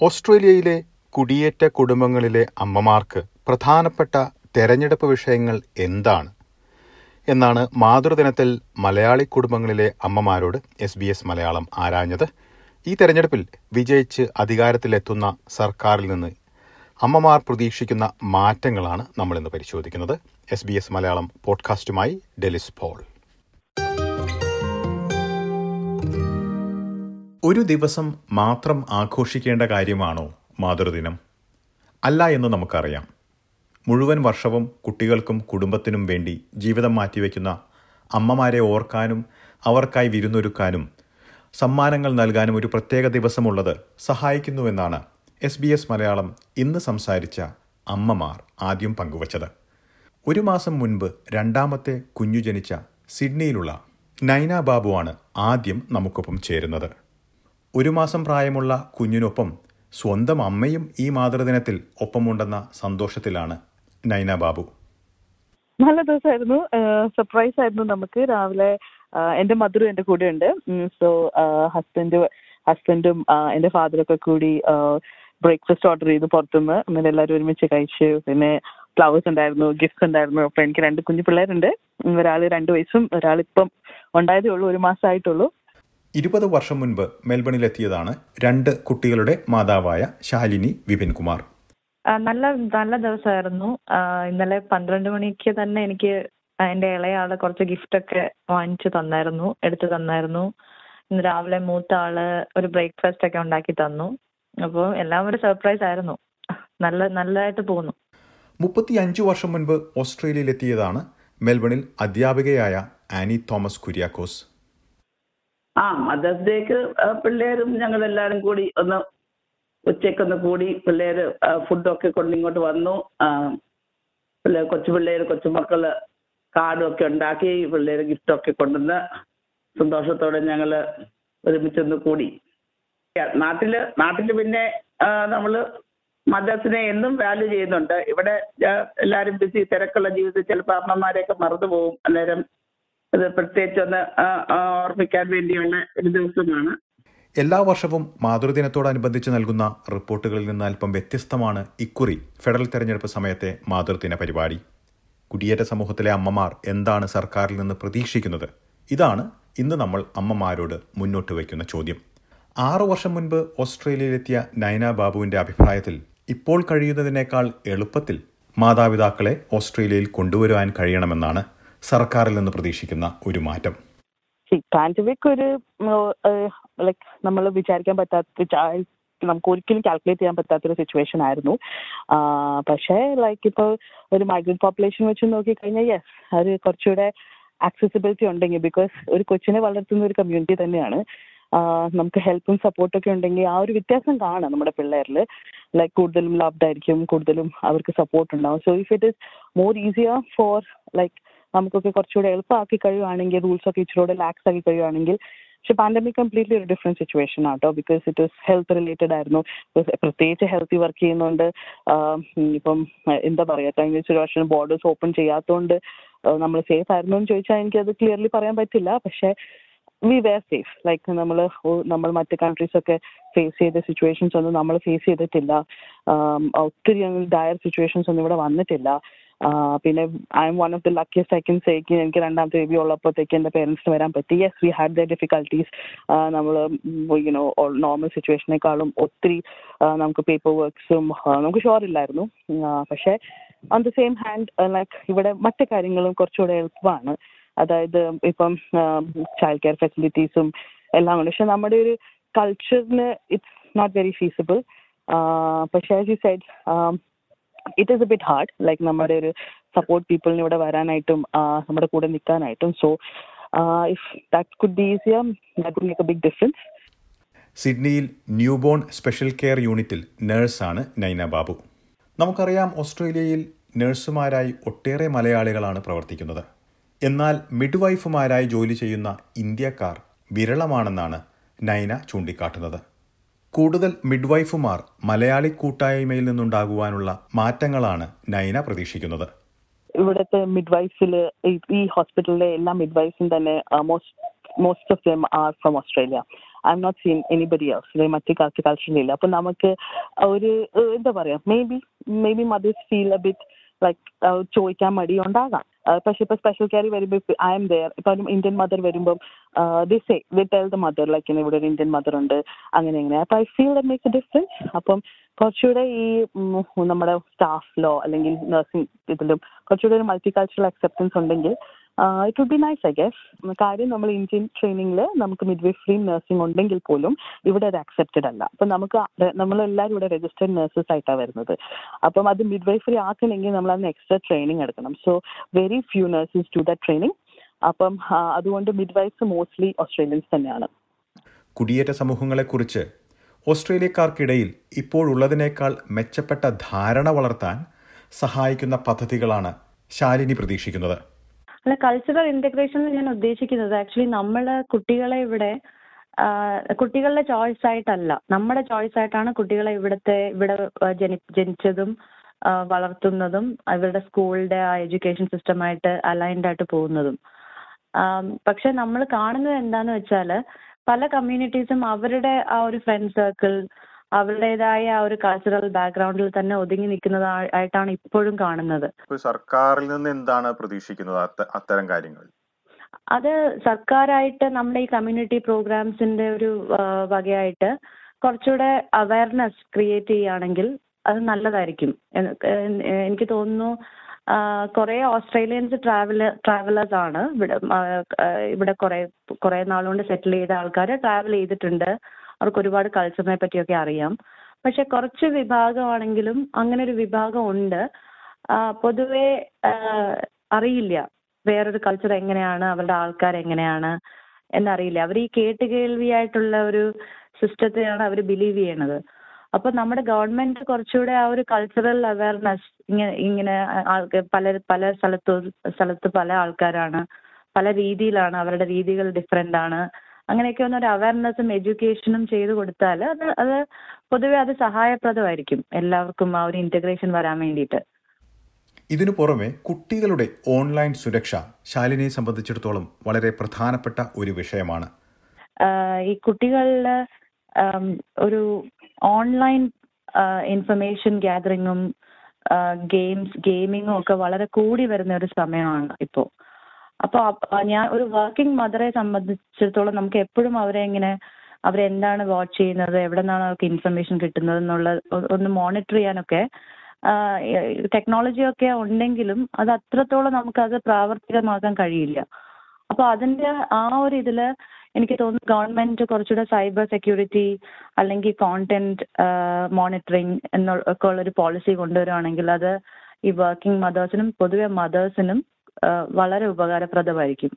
ഓസ്ട്രേലിയയിലെ കുടിയേറ്റ കുടുംബങ്ങളിലെ അമ്മമാർക്ക് പ്രധാനപ്പെട്ട തെരഞ്ഞെടുപ്പ് വിഷയങ്ങൾ എന്താണ്? എന്നാണ് മാതൃദിനത്തിൽ മലയാളി കുടുംബങ്ങളിലെ അമ്മമാരോട് എസ് ബി എസ് മലയാളം ആരാഞ്ഞത്. ഈ തെരഞ്ഞെടുപ്പിൽ വിജയിച്ച് അധികാരത്തിലെത്തുന്ന സർക്കാരിൽ നിന്ന് അമ്മമാർ പ്രതീക്ഷിക്കുന്ന മാറ്റങ്ങളാണ് നമ്മളിന്ന് പരിശോധിക്കുന്നത്. എസ് ബി എസ് മലയാളം പോഡ്കാസ്റ്റുമായി ഡെലിസ് പോൾ. ഒരു ദിവസം മാത്രം ആഘോഷിക്കേണ്ട കാര്യമാണോ മാതൃദിനം? അല്ല എന്ന് നമുക്കറിയാം. മുഴുവൻ വർഷവും കുട്ടികൾക്കും കുടുംബത്തിനും വേണ്ടി ജീവിതം മാറ്റിവെക്കുന്ന അമ്മമാരെ ഓർക്കാനും അവർക്കായി വിരുന്നൊരുക്കാനും സമ്മാനങ്ങൾ നൽകാനും ഒരു പ്രത്യേക ദിവസമുള്ളത് സഹായിക്കുന്നുവെന്നാണ് എസ് ബി എസ് മലയാളം ഇന്ന് സംസാരിച്ച അമ്മമാർ ആദ്യം പങ്കുവച്ചത്. ഒരു മാസം മുൻപ് രണ്ടാമത്തെ കുഞ്ഞു ജനിച്ച സിഡ്നിയിലുള്ള നൈന ബാബുവാണ് ആദ്യം നമുക്കൊപ്പം ചേരുന്നത്. ഒരു മാസം പ്രായമുള്ള കുഞ്ഞിനൊപ്പം സ്വന്തം അമ്മയും ഈ മാതൃദിനത്തിൽ ഒപ്പമുണ്ടെന്ന സന്തോഷത്തിലാണ് നൈന ബാബു. നല്ല ദിവസമായിരുന്നു. സർപ്രൈസ് ആയിരുന്നു നമുക്ക്. രാവിലെ എന്റെ മധുരം എന്റെ കൂടെ ഉണ്ട് സോ ഹസ്ബൻഡ് ഹസ്ബൻഡും എന്റെ ഫാദറൊക്കെ കൂടി ബ്രേക്ക്ഫാസ്റ്റ് ഓർഡർ ചെയ്തു പുറത്തുനിന്ന്. അങ്ങനെ എല്ലാവരും ഒരുമിച്ച് കഴിച്ചു പിന്നെ ഫ്ലവേഴ്സ് ഉണ്ടായിരുന്നു ഗിഫ്റ്റ്സ് ഉണ്ടായിരുന്നു. അപ്പൊ എനിക്ക് രണ്ട് കുഞ്ഞു പിള്ളേരുണ്ട്. ഒരാൾ രണ്ട് വയസ്സും ഒരാൾ ഇപ്പം ഉണ്ടായതേ ഉള്ളൂ ഒരു മാസമായിട്ടുള്ളൂ. ഇരുപത് വർഷം മുൻപ് മെൽബണിലെത്തിയതാണ് രണ്ട് കുട്ടികളുടെ മാതാവായ ശാലിനി വിപിൻ കുമാർ നല്ല നല്ല ദിവസമായിരുന്നു. ഇന്നലെ പന്ത്രണ്ട് മണിക്ക് തന്നെ എനിക്ക് എന്റെ ഇളയാൾ കുറച്ച് ഗിഫ്റ്റ് ഒക്കെ വാങ്ങിച്ചു തന്നായിരുന്നു എടുത്തു തന്നായിരുന്നു. ഇന്ന് രാവിലെ മൂത്ത ആൾ ഒരു ബ്രേക്ക്ഫാസ്റ്റ് ഒക്കെ ഉണ്ടാക്കി തന്നു. അപ്പോൾ എല്ലാം ഒരു സർപ്രൈസ് ആയിരുന്നു. നല്ല നല്ലതായിട്ട് പോകുന്നു. മുപ്പത്തി അഞ്ചു വർഷം മുൻപ് ഓസ്ട്രേലിയയിൽ എത്തിയതാണ് മെൽബണിൽ അധ്യാപികയായ ആനി തോമസ് കുര്യാക്കോസ്. ആ മദേഴ്സ് ഡേക്ക് പിള്ളേരും ഞങ്ങളെല്ലാവരും കൂടി ഒന്ന് ഉച്ചയ്ക്കൊന്ന് കൂടി പിള്ളേർ ഫുഡൊക്കെ കൊണ്ട് ഇങ്ങോട്ട് വന്നു. പിള്ളേർ കൊച്ചു പിള്ളേർ കൊച്ചുമക്കൾ കാർഡും ഒക്കെ ഉണ്ടാക്കി പിള്ളേർ ഗിഫ്റ്റൊക്കെ കൊണ്ടുവന്ന് സന്തോഷത്തോടെ ഞങ്ങൾ ഒരുമിച്ചൊന്ന് കൂടി. നാട്ടിൽ നാട്ടിൽ പിന്നെ നമ്മൾ മദേഴ്സിനെ എന്നും വാല്യൂ ചെയ്യുന്നുണ്ട്. ഇവിടെ എല്ലാവരും ബിസി തിരക്കുള്ള ജീവിതത്തിൽ ചിലപ്പോൾ അമ്മമാരെയൊക്കെ മറന്നു പോകും അന്നേരം അത് പ്രത്യേകിച്ച് ഒന്ന് ഓർമ്മിക്കാൻ വേണ്ടിയുള്ള ഒരു ദിവസമാണ്. എല്ലാ വർഷവും മാതൃദിനത്തോടനുബന്ധിച്ച് നൽകുന്ന റിപ്പോർട്ടുകളിൽ നിന്ന് അല്പം വ്യത്യസ്തമാണ് ഇക്കുറി ഫെഡറൽ തെരഞ്ഞെടുപ്പ് സമയത്തെ മാതൃദിന പരിപാടി. കുടിയേറ്റ സമൂഹത്തിലെ അമ്മമാർ എന്താണ് സർക്കാരിൽ നിന്ന് പ്രതീക്ഷിക്കുന്നത്? ഇതാണ് ഇന്ന് നമ്മൾ അമ്മമാരോട് മുന്നോട്ട് വയ്ക്കുന്ന ചോദ്യം. ആറു വർഷം മുൻപ് ഓസ്ട്രേലിയയിലെത്തിയ നയന ബാബുവിന്റെ അഭിപ്രായത്തിൽ ഇപ്പോൾ കഴിയുന്നതിനേക്കാൾ എളുപ്പത്തിൽ മാതാപിതാക്കളെ ഓസ്ട്രേലിയയിൽ കൊണ്ടുവരുവാൻ കഴിയണമെന്നാണ് സർക്കാരിൽ നിന്ന് പ്രതീക്ഷിക്കുന്ന ഒരു മാറ്റം? പാൻഡമിക് ഒരു ലൈക്ക് നമ്മൾ വിചാരിക്കാൻ പറ്റാത്ത നമുക്ക് ഒരിക്കലും കാൽക്കുലേറ്റ് ചെയ്യാൻ പറ്റാത്തൊരു സിറ്റുവേഷൻ ആയിരുന്നു. പക്ഷേ ലൈക്ക് ഇപ്പോൾ ഒരു മൈഗ്രന്റ് പോപ്പുലേഷൻ വെച്ച് നോക്കിക്കഴിഞ്ഞാൽ യെസ് അത് കുറച്ചുകൂടെ ആക്സസിബിലിറ്റി ഉണ്ടെങ്കിൽ ബിക്കോസ് ഒരു കൊച്ചിനെ വളർത്തുന്ന ഒരു കമ്മ്യൂണിറ്റി തന്നെയാണ്. നമുക്ക് ഹെൽപ്പും സപ്പോർട്ടൊക്കെ ഉണ്ടെങ്കിൽ ആ ഒരു വ്യത്യാസം കാണാം നമ്മുടെ പിള്ളേരിൽ. ലൈക്ക് കൂടുതലും ലവ്ഡ് ആയിരിക്കും കൂടുതലും അവർക്ക് സപ്പോർട്ട് ഉണ്ടാവും. So if it is more easier for like നമുക്കൊക്കെ കുറച്ചുകൂടെ എളുപ്പമാക്കി കഴിയുവാണെങ്കിൽ റൂൾസ് ഒക്കെ ഇച്ചിരൂടെ ലാക്സ് ആക്കി കഴിയുവാണെങ്കിൽ പക്ഷെ പാൻഡമിക് കംപ്ലീറ്റ്ലി ഒരു ഡിഫറെന്റ് സിറ്റുവേഷൻ ആട്ടോ. Because it is health related ആയിരുന്നു. പ്രത്യേകിച്ച് ഹെൽത്തി വർക്ക് ചെയ്യുന്നുണ്ട്. ഇപ്പം എന്താ പറയുക കഴിഞ്ഞ ഒരു വർഷം ബോർഡേഴ്സ് ഓപ്പൺ ചെയ്യാത്തതുകൊണ്ട് നമ്മൾ സേഫ് ആയിരുന്നു എന്ന് ചോദിച്ചാൽ അത് ക്ലിയർലി പറയാൻ പറ്റില്ല. പക്ഷേ വി വെയർ സേഫ് ലൈക്ക് നമ്മൾ നമ്മൾ മറ്റ് കൺട്രീസ് ഒക്കെ ഫേസ് ചെയ്ത സിറ്റുവേഷൻസ് ഒന്നും നമ്മൾ ഫേസ് ചെയ്തിട്ടില്ല. ഒത്തിരി ഡയർ സിറ്റുവേഷൻസ് ഒന്നും ഇവിടെ വന്നിട്ടില്ല. പിന്നെ I'm one of the luckiest I can say എനിക്ക് രണ്ടാമത്തെ ബേബി ഉള്ളപ്പോഴത്തേക്ക് എന്റെ പേരൻസിന് വരാൻ പറ്റി. Yes we had the difficulties നമ്മൾ യുനോ നോർമൽ സിറ്റുവേഷനേക്കാളും ഒത്തിരി നമുക്ക് പേപ്പർ വർക്ക്സും നമുക്ക് ഷുവർ ഇല്ലായിരുന്നു. പക്ഷേ on the same hand like ഇവിടെ മറ്റു കാര്യങ്ങളും കുറച്ചുകൂടെ എളുപ്പമാണ്. അതായത് ഇപ്പം ചൈൽഡ് കെയർ ഫെസിലിറ്റീസും എല്ലാം ഉണ്ട്. പക്ഷെ നമ്മുടെ ഒരു കൾച്ചറിന് ഇറ്റ്സ് നോട്ട് വെരി ഫീസിബിൾ പക്ഷേ as you said it is a bit hard like നമ്മുടെ ഒരു സപ്പോർട്ട് പീപ്പിളിന് ഇവിടെ വരാനായിട്ടും നമ്മുടെ കൂടെ നിൽക്കാനായിട്ടും so if that could be easier that could make a big difference സിഡ്നിയിൽ ന്യൂബോൺ സ്പെഷ്യൽ കെയർ യൂണിറ്റിൽ നഴ്സാണ് നൈന ബാബു. നമുക്കറിയാം ഓസ്ട്രേലിയയിൽ നഴ്സുമാരായി ഒട്ടേറെ മലയാളികളാണ് പ്രവർത്തിക്കുന്നത്. എന്നാൽ മിഡ്വൈഫുമാരായി ജോലി ചെയ്യുന്ന ഇന്ത്യക്കാർ വിരളമാണെന്നാണ് നൈന ചൂണ്ടിക്കാട്ടുന്നത്. കൂടുതൽ മിഡ്വൈഫുമാർ മലയാളി കൂട്ടായ്മയിൽ നിന്നുണ്ടാകുവാനുള്ള മാറ്റങ്ങളാണ് നൈന പ്രതീക്ഷിക്കുന്നത്. ഇവിടുത്തെ മിഡ്വൈഫിൽ ഈ ഹോസ്പിറ്റലിലെ എല്ലാ മിഡ്വൈഫും തന്നെ most of them are from Australia I'm not seen anybody else മറ്റു കൾച്ചറിലില്ല അപ്പൊ നമുക്ക് ഒരു എന്താ പറയാ maybe maybe mothers feel a bit like ചോദിക്കാൻ മടിയുണ്ടാകാം. Uh, പക്ഷെ ഇപ്പൊ സ്പെഷ്യൽ കെയർ വരുമ്പോൾ ഐ എം ദയർ ഇപ്പൊ ഇന്ത്യൻ മദർ വരുമ്പോൾ this a with tell the mother like ഇവിടെ ഒരു ഇന്ത്യൻ മദർ ഉണ്ട്. അങ്ങനെ അങ്ങനെ അപ്പൊ I feel the make a difference അപ്പം കുറച്ചുകൂടെ ഈ നമ്മുടെ സ്റ്റാഫിലോ അല്ലെങ്കിൽ നഴ്സിംഗ് ഇതിലും കുറച്ചുകൂടെ ഒരു മൾട്ടി കൾച്ചറൽ അക്സെപ്റ്റൻസ് ഉണ്ടെങ്കിൽ it would be nice I guess കാര്യം നമ്മൾ ഇന്ത്യൻ ട്രെയിനിങ്ങിൽ നമുക്ക് മിഡ്വൈഫറിയും നഴ്സിംഗ് ഉണ്ടെങ്കിൽ പോലും ഇവിടെ അത് അക്സെപ്റ്റഡ് അല്ല. അപ്പൊ നമുക്ക് നമ്മളെല്ലാവരും ഇവിടെ രജിസ്റ്റേഡ് നഴ്സസ് ആയിട്ടാണ് വരുന്നത്. അപ്പം അത് മിഡ്വൈഫറി ആക്കണമെങ്കിൽ നമ്മൾ അതിന് എക്സ്ട്രാ ട്രെയിനിങ് എടുക്കണം. So very few nurses do the training അപ്പം അതുകൊണ്ട് അതുകൊണ്ട് മിഡ്വൈഫ്സ് മോസ്റ്റ്ലി ഓസ്ട്രേലിയൻസ് തന്നെയാണ്. കുടിയേറ്റ സമൂഹങ്ങളെ കുറിച്ച് ഓസ്ട്രേലിയക്കാർക്കിടയിൽ ഇപ്പോഴുള്ളതിനേക്കാൾ മെച്ചപ്പെട്ട ധാരണ വളർത്താൻ സഹായിക്കുന്ന പദ്ധതികളാണ് ശാലിനി പ്രതീക്ഷിക്കുന്നത്. അല്ല കൾച്ചറൽ ഇന്റഗ്രേഷനിൽ ഞാൻ ഉദ്ദേശിക്കുന്നത് ആക്ച്വലി നമ്മൾ കുട്ടികളെ ഇവിടെ കുട്ടികളുടെ ചോയ്സ് ആയിട്ടല്ല. നമ്മുടെ ചോയ്സ് ആയിട്ടാണ് കുട്ടികളെ ഇവിടുത്തെ ഇവിടെ ജനിച്ചതും വളർത്തുന്നതും അവരുടെ സ്കൂളിന്റെ ആ എഡ്യൂക്കേഷൻ സിസ്റ്റമായിട്ട് അലൈൻഡ് ആയിട്ട് പോകുന്നതും. പക്ഷെ നമ്മൾ കാണുന്നത് എന്താന്ന് വെച്ചാൽ പല കമ്മ്യൂണിറ്റീസും അവരുടെ ആ ഒരു ഫ്രണ്ട് സർക്കിൾ അവരുടേതായ ആ ഒരു കൾച്ചറൽ ബാക്ക്ഗ്രൗണ്ടിൽ തന്നെ ഒതുങ്ങി നിൽക്കുന്നത് ആയിട്ടാണ് ഇപ്പോഴും കാണുന്നത്. സർക്കാരിൽ നിന്ന് എന്താണ് പ്രതീക്ഷിക്കുന്നത് അത്തരം കാര്യങ്ങൾ? അത് സർക്കാരായിട്ട് നമ്മുടെ ഈ കമ്മ്യൂണിറ്റി പ്രോഗ്രാംസിന്റെ ഒരു വകയായിട്ട് കുറച്ചുകൂടെ അവയർനെസ് ക്രിയേറ്റ് ചെയ്യുകയാണെങ്കിൽ അത് നല്ലതായിരിക്കും. എനിക്ക് തോന്നുന്നു കുറെ ഓസ്ട്രേലിയൻസ് ട്രാവൽ ട്രാവലേഴ്സ് ആണ്. ഇവിടെ ഇവിടെ കുറെ കുറെ നാളുകൊണ്ട് സെറ്റിൽ ചെയ്ത ആൾക്കാർ ട്രാവൽ ചെയ്തിട്ടുണ്ട്. അവർക്ക് ഒരുപാട് കൾച്ചറിനെ പറ്റിയൊക്കെ അറിയാം. പക്ഷെ കുറച്ച് വിഭാഗമാണെങ്കിലും അങ്ങനെ ഒരു വിഭാഗം ഉണ്ട് പൊതുവെ അറിയില്ല. വേറൊരു കൾച്ചർ എങ്ങനെയാണ് അവരുടെ ആൾക്കാർ എങ്ങനെയാണ് എന്നറിയില്ല. അവർ ഈ കേട്ട് കേൾവിയായിട്ടുള്ള ഒരു സിസ്റ്റത്തെയാണ് അവർ ബിലീവ് ചെയ്യണത്. അപ്പോൾ നമ്മുടെ ഗവൺമെന്റ് കുറച്ചുകൂടെ ആ ഒരു കൾച്ചറൽ അവയർനെസ് ഇങ്ങനെ ഇങ്ങനെ പല പല സ്ഥലത്തു സ്ഥലത്ത് പല ആൾക്കാരാണ്. പല രീതിയിലാണ് അവരുടെ രീതികൾ ഡിഫറെന്റ് ആണ്. അങ്ങനെയൊക്കെ ഒന്ന് ഒരു അവയർനെസ്സും എഡ്യൂക്കേഷനും ചെയ്തു കൊടുത്താൽ അത് അത് പൊതുവെ അത് സഹായപ്രദമായിരിക്കും എല്ലാവർക്കും ആ ഒരു ഇന്റഗ്രേഷൻ വരാൻ വേണ്ടിയിട്ട്. ഇതിനു പുറമെ കുട്ടികളുടെ ഓൺലൈൻ സുരക്ഷ ശാലിനിയെ സംബന്ധിച്ചിടത്തോളം വളരെ പ്രധാനപ്പെട്ട ഒരു വിഷയമാണ്. ഈ കുട്ടികളുടെ ഒരു ഓൺലൈൻ ഇൻഫർമേഷൻ ഗ്യാതറിങ്ങും ഗെയിംസ് ഗെയിമിങ്ങും ഒക്കെ വളരെ കൂടി വരുന്ന ഒരു സമയമാണ് ഇപ്പോൾ അപ്പോൾ ഞാൻ ഒരു വർക്കിംഗ് മദറെ സംബന്ധിച്ചിടത്തോളം നമുക്ക് എപ്പോഴും അവരെ ഇങ്ങനെ അവരെന്താണ് വാച്ച് ചെയ്യുന്നത് എവിടെ നിന്നാണ് അവർക്ക് ഇൻഫർമേഷൻ കിട്ടുന്നത് എന്നുള്ള ഒന്ന് മോണിറ്റർ ചെയ്യാനൊക്കെ ടെക്നോളജി ഒക്കെ ഉണ്ടെങ്കിലും അത് അത്രത്തോളം നമുക്കത് പ്രാവർത്തികമാക്കാൻ കഴിയില്ല. അപ്പൊ അതിന്റെ ആ ഒരു ഇതിൽ എനിക്ക് തോന്നുന്നു ഗവൺമെന്റ് കുറച്ചുകൂടെ സൈബർ സെക്യൂരിറ്റി അല്ലെങ്കിൽ കോണ്ടന്റ് മോണിറ്ററിങ് എന്നൊക്കെ ഉള്ളൊരു പോളിസി കൊണ്ടുവരുവാണെങ്കിൽ അത് ഈ വർക്കിംഗ് മദേഴ്സിനും പൊതുവെ മദേഴ്സിനും വളരെ ഉപകാരപ്രദമായിരിക്കും.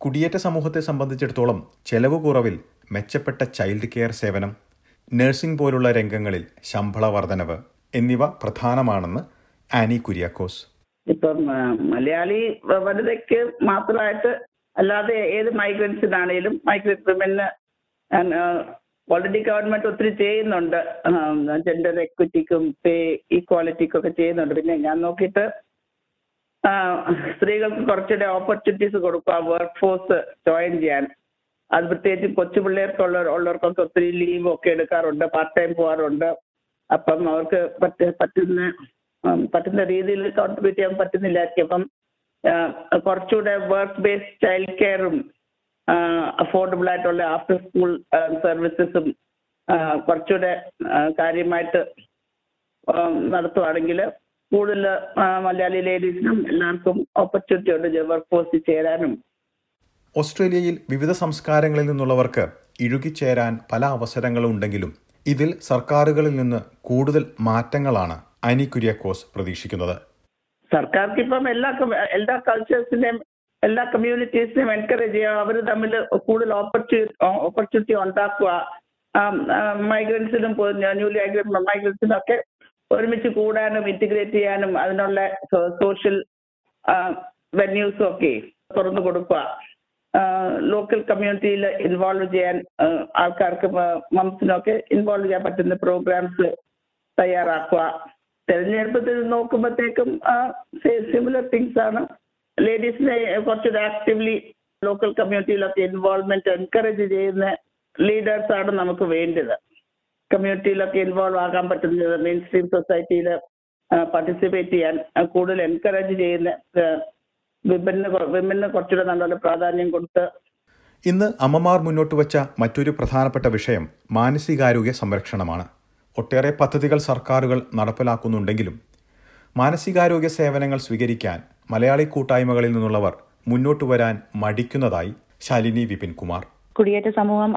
കുടിയേറ്റ സമൂഹത്തെ സംബന്ധിച്ചിടത്തോളം ചെലവ് കുറവിൽ മെച്ചപ്പെട്ട ചൈൽഡ് കെയർ സേവനം നഴ്സിംഗ് പോലുള്ള രംഗങ്ങളിൽ ശമ്പള വർധനവ് എന്നിവ പ്രധാനമാണെന്ന് ആനി കുര്യാക്കോസ്. ഇപ്പം മലയാളി വനിതയ്ക്ക് മാത്രമായിട്ട് അല്ലാതെ ഏത് മൈഗ്രൻസിനാണേലും മൈഗ്രന്റ് വിമന് ഓൾറെഡി ഗവൺമെന്റ് ഒത്തിരി ചെയ്യുന്നുണ്ട്. ജെൻഡർ എക്വിറ്റിക്കും പേ ഈക്വാലിറ്റിക്കും ഒക്കെ ചെയ്യുന്നുണ്ട്. പിന്നെ ഞാൻ നോക്കിയിട്ട് സ്ത്രീകൾക്ക് കുറച്ചുകൂടെ ഓപ്പർച്യൂണിറ്റീസ് കൊടുക്കുക വർക്ക് ഫോഴ്സ് ജോയിൻ ചെയ്യാൻ. അത് പ്രത്യേകിച്ച് കൊച്ചു പിള്ളേർക്കുള്ള ഉള്ളവർക്കൊക്കെ ഒത്തിരി ലീവ് ഒക്കെ എടുക്കാറുണ്ട് പാർട്ട് ടൈം പോകാറുണ്ട് അപ്പം അവർക്ക് പറ്റ പറ്റുന്ന പറ്റുന്ന രീതിയിൽ കോൺട്രിബ്യൂട്ട് ചെയ്യാൻ പറ്റുന്നില്ലായിരിക്കും അപ്പം കുറച്ചുകൂടെ വർക്ക് ബേസ്ഡ് ചൈൽഡ് കെയറും അഫോർഡബിൾ ആയിട്ടുള്ള ആഫ്റ്റർ സ്കൂൾ സർവീസസും കുറച്ചുകൂടെ കാര്യമായിട്ട് നടത്തുവാണെങ്കിൽ കൂടുതൽ മലയാളി ലേഡീസിനും എല്ലാവർക്കും ഓപ്പർച്യൂണിറ്റി ഉണ്ട് വർക്ക് ഫോഴ്സിൽ ചേരാനും. ഓസ്ട്രേലിയയിൽ വിവിധ സംസ്കാരങ്ങളിൽ നിന്നുള്ളവർക്ക് ഇഴുകിച്ചേരാൻ പല അവസരങ്ങളും ഉണ്ടെങ്കിലും ഇതിൽ സർക്കാരുകളിൽ നിന്ന് കൂടുതൽ മാറ്റങ്ങളാണ് അനി കുര്യാക്കോസ് പ്രതീക്ഷിക്കുന്നത്. സർക്കാർക്ക് ഇപ്പം എല്ലാ എല്ലാ കൾച്ചേഴ്സിനെയും എല്ലാ കമ്മ്യൂണിറ്റീസിനെയും എൻകറേജ് ചെയ്യുക അവർ തമ്മിൽ കൂടുതൽ ഓപ്പർച്യൂണി ഓപ്പർച്യൂണിറ്റി ഉണ്ടാക്കുക. മൈഗ്രൻസിനും ന്യൂലി മൈഗ്രൻസിനും ഒക്കെ ഒരുമിച്ച് കൂടാനും ഇന്റിഗ്രേറ്റ് ചെയ്യാനും അതിനുള്ള സോഷ്യൽ വെന്യൂസും ഒക്കെ തുറന്നു കൊടുക്കുക. ലോക്കൽ കമ്മ്യൂണിറ്റിയിൽ ഇൻവോൾവ് ചെയ്യാൻ ആൾക്കാർക്ക് മംസിനൊക്കെ ഇൻവോൾവ് ചെയ്യാൻ പറ്റുന്ന പ്രോഗ്രാംസ് തയ്യാറാക്കുക. തെരഞ്ഞെടുപ്പത്തിൽ നോക്കുമ്പോഴത്തേക്കും സിമിലർ തിങ്സ് ആണ്. ലേഡീസിനെ കുറച്ചുകൂടെ ആക്റ്റീവ്ലി ലോക്കൽ കമ്മ്യൂണിറ്റിയിലൊക്കെ ഇൻവോൾവ്മെന്റ് എൻകറേജ് ചെയ്യുന്ന ലീഡേഴ്സ് ആണ് നമുക്ക് വേണ്ടത്. കമ്മ്യൂണിറ്റിയിലൊക്കെ ഇൻവോൾവ് ആകാൻ പറ്റുന്നത് മെയിൻ സ്ട്രീം സൊസൈറ്റിയിൽ പാർട്ടിസിപ്പേറ്റ് ചെയ്യാൻ കൂടുതൽ എൻകറേജ് ചെയ്യുന്ന വിമന് വിമന് കുറച്ചുകൂടെ നല്ലൊരു പ്രാധാന്യം കൊടുത്ത് ഇന്ന് അമ്മമാർ മുന്നോട്ട് വെച്ച മറ്റൊരു പ്രധാനപ്പെട്ട വിഷയം മാനസികാരോഗ്യ സംരക്ഷണമാണ്. ഒട്ടേറെ പദ്ധതികൾ സർക്കാരുകൾ നടപ്പിലാക്കുന്നുണ്ടെങ്കിലും മാനസികാരോഗ്യ സേവനങ്ങൾ സ്വീകരിക്കാൻ മലയാളി കൂട്ടായ്മകളിൽ നിന്നുള്ളവർ മുന്നോട്ട് വരാൻ മടിക്കുന്നതായി ശാലിനി വിപിൻ കുമാർ. കുടിയേറ്റ സമൂഹം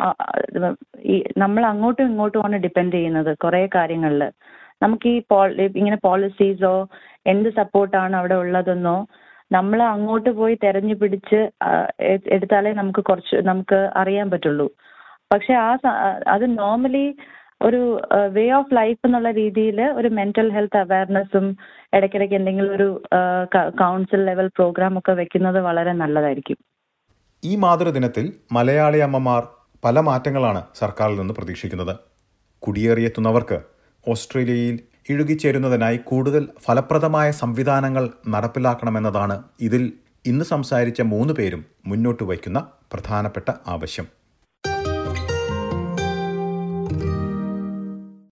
ഈ നമ്മൾ അങ്ങോട്ടും ഇങ്ങോട്ടുമാണ് ഡിപ്പെൻഡ് ചെയ്യുന്നത് കുറെ കാര്യങ്ങളിൽ. നമുക്ക് ഈ ഇങ്ങനെ പോളിസീസോ എന്ത് സപ്പോർട്ടാണ് അവിടെ ഉള്ളതെന്നോ നമ്മൾ അങ്ങോട്ട് പോയി തെരഞ്ഞു പിടിച്ച് എടുത്താലേ നമുക്ക് കുറച്ച് നമുക്ക് അറിയാൻ പറ്റുള്ളൂ. പക്ഷെ ആ അത് നോർമലി ഒരു വേ ഓഫ് ലൈഫ് എന്നുള്ള രീതിയിൽ ഒരു മെന്റൽ ഹെൽത്ത് അവയർനെസ്സും ഇടയ്ക്കിടയ്ക്ക് എന്തെങ്കിലും ഒരു കൗൺസിൽ ലെവൽ പ്രോഗ്രാം ഒക്കെ വെക്കുന്നത് വളരെ നല്ലതായിരിക്കും. ഈ മാതൃദിനത്തിൽ മലയാളി അമ്മമാർ പല മാറ്റങ്ങളാണ് സർക്കാരിൽ നിന്ന് പ്രതീക്ഷിക്കുന്നത്. കുടിയേറിയെത്തുന്നവർക്ക് ഓസ്ട്രേലിയയിൽ ഇഴുകിച്ചേരുന്നതിനായി കൂടുതൽ ഫലപ്രദമായ സംവിധാനങ്ങൾ നടപ്പിലാക്കണമെന്നതാണ് ഇതിൽ ഇന്ന് സംസാരിച്ച മൂന്ന് പേരും മുന്നോട്ട് വയ്ക്കുന്ന പ്രധാനപ്പെട്ട ആവശ്യം.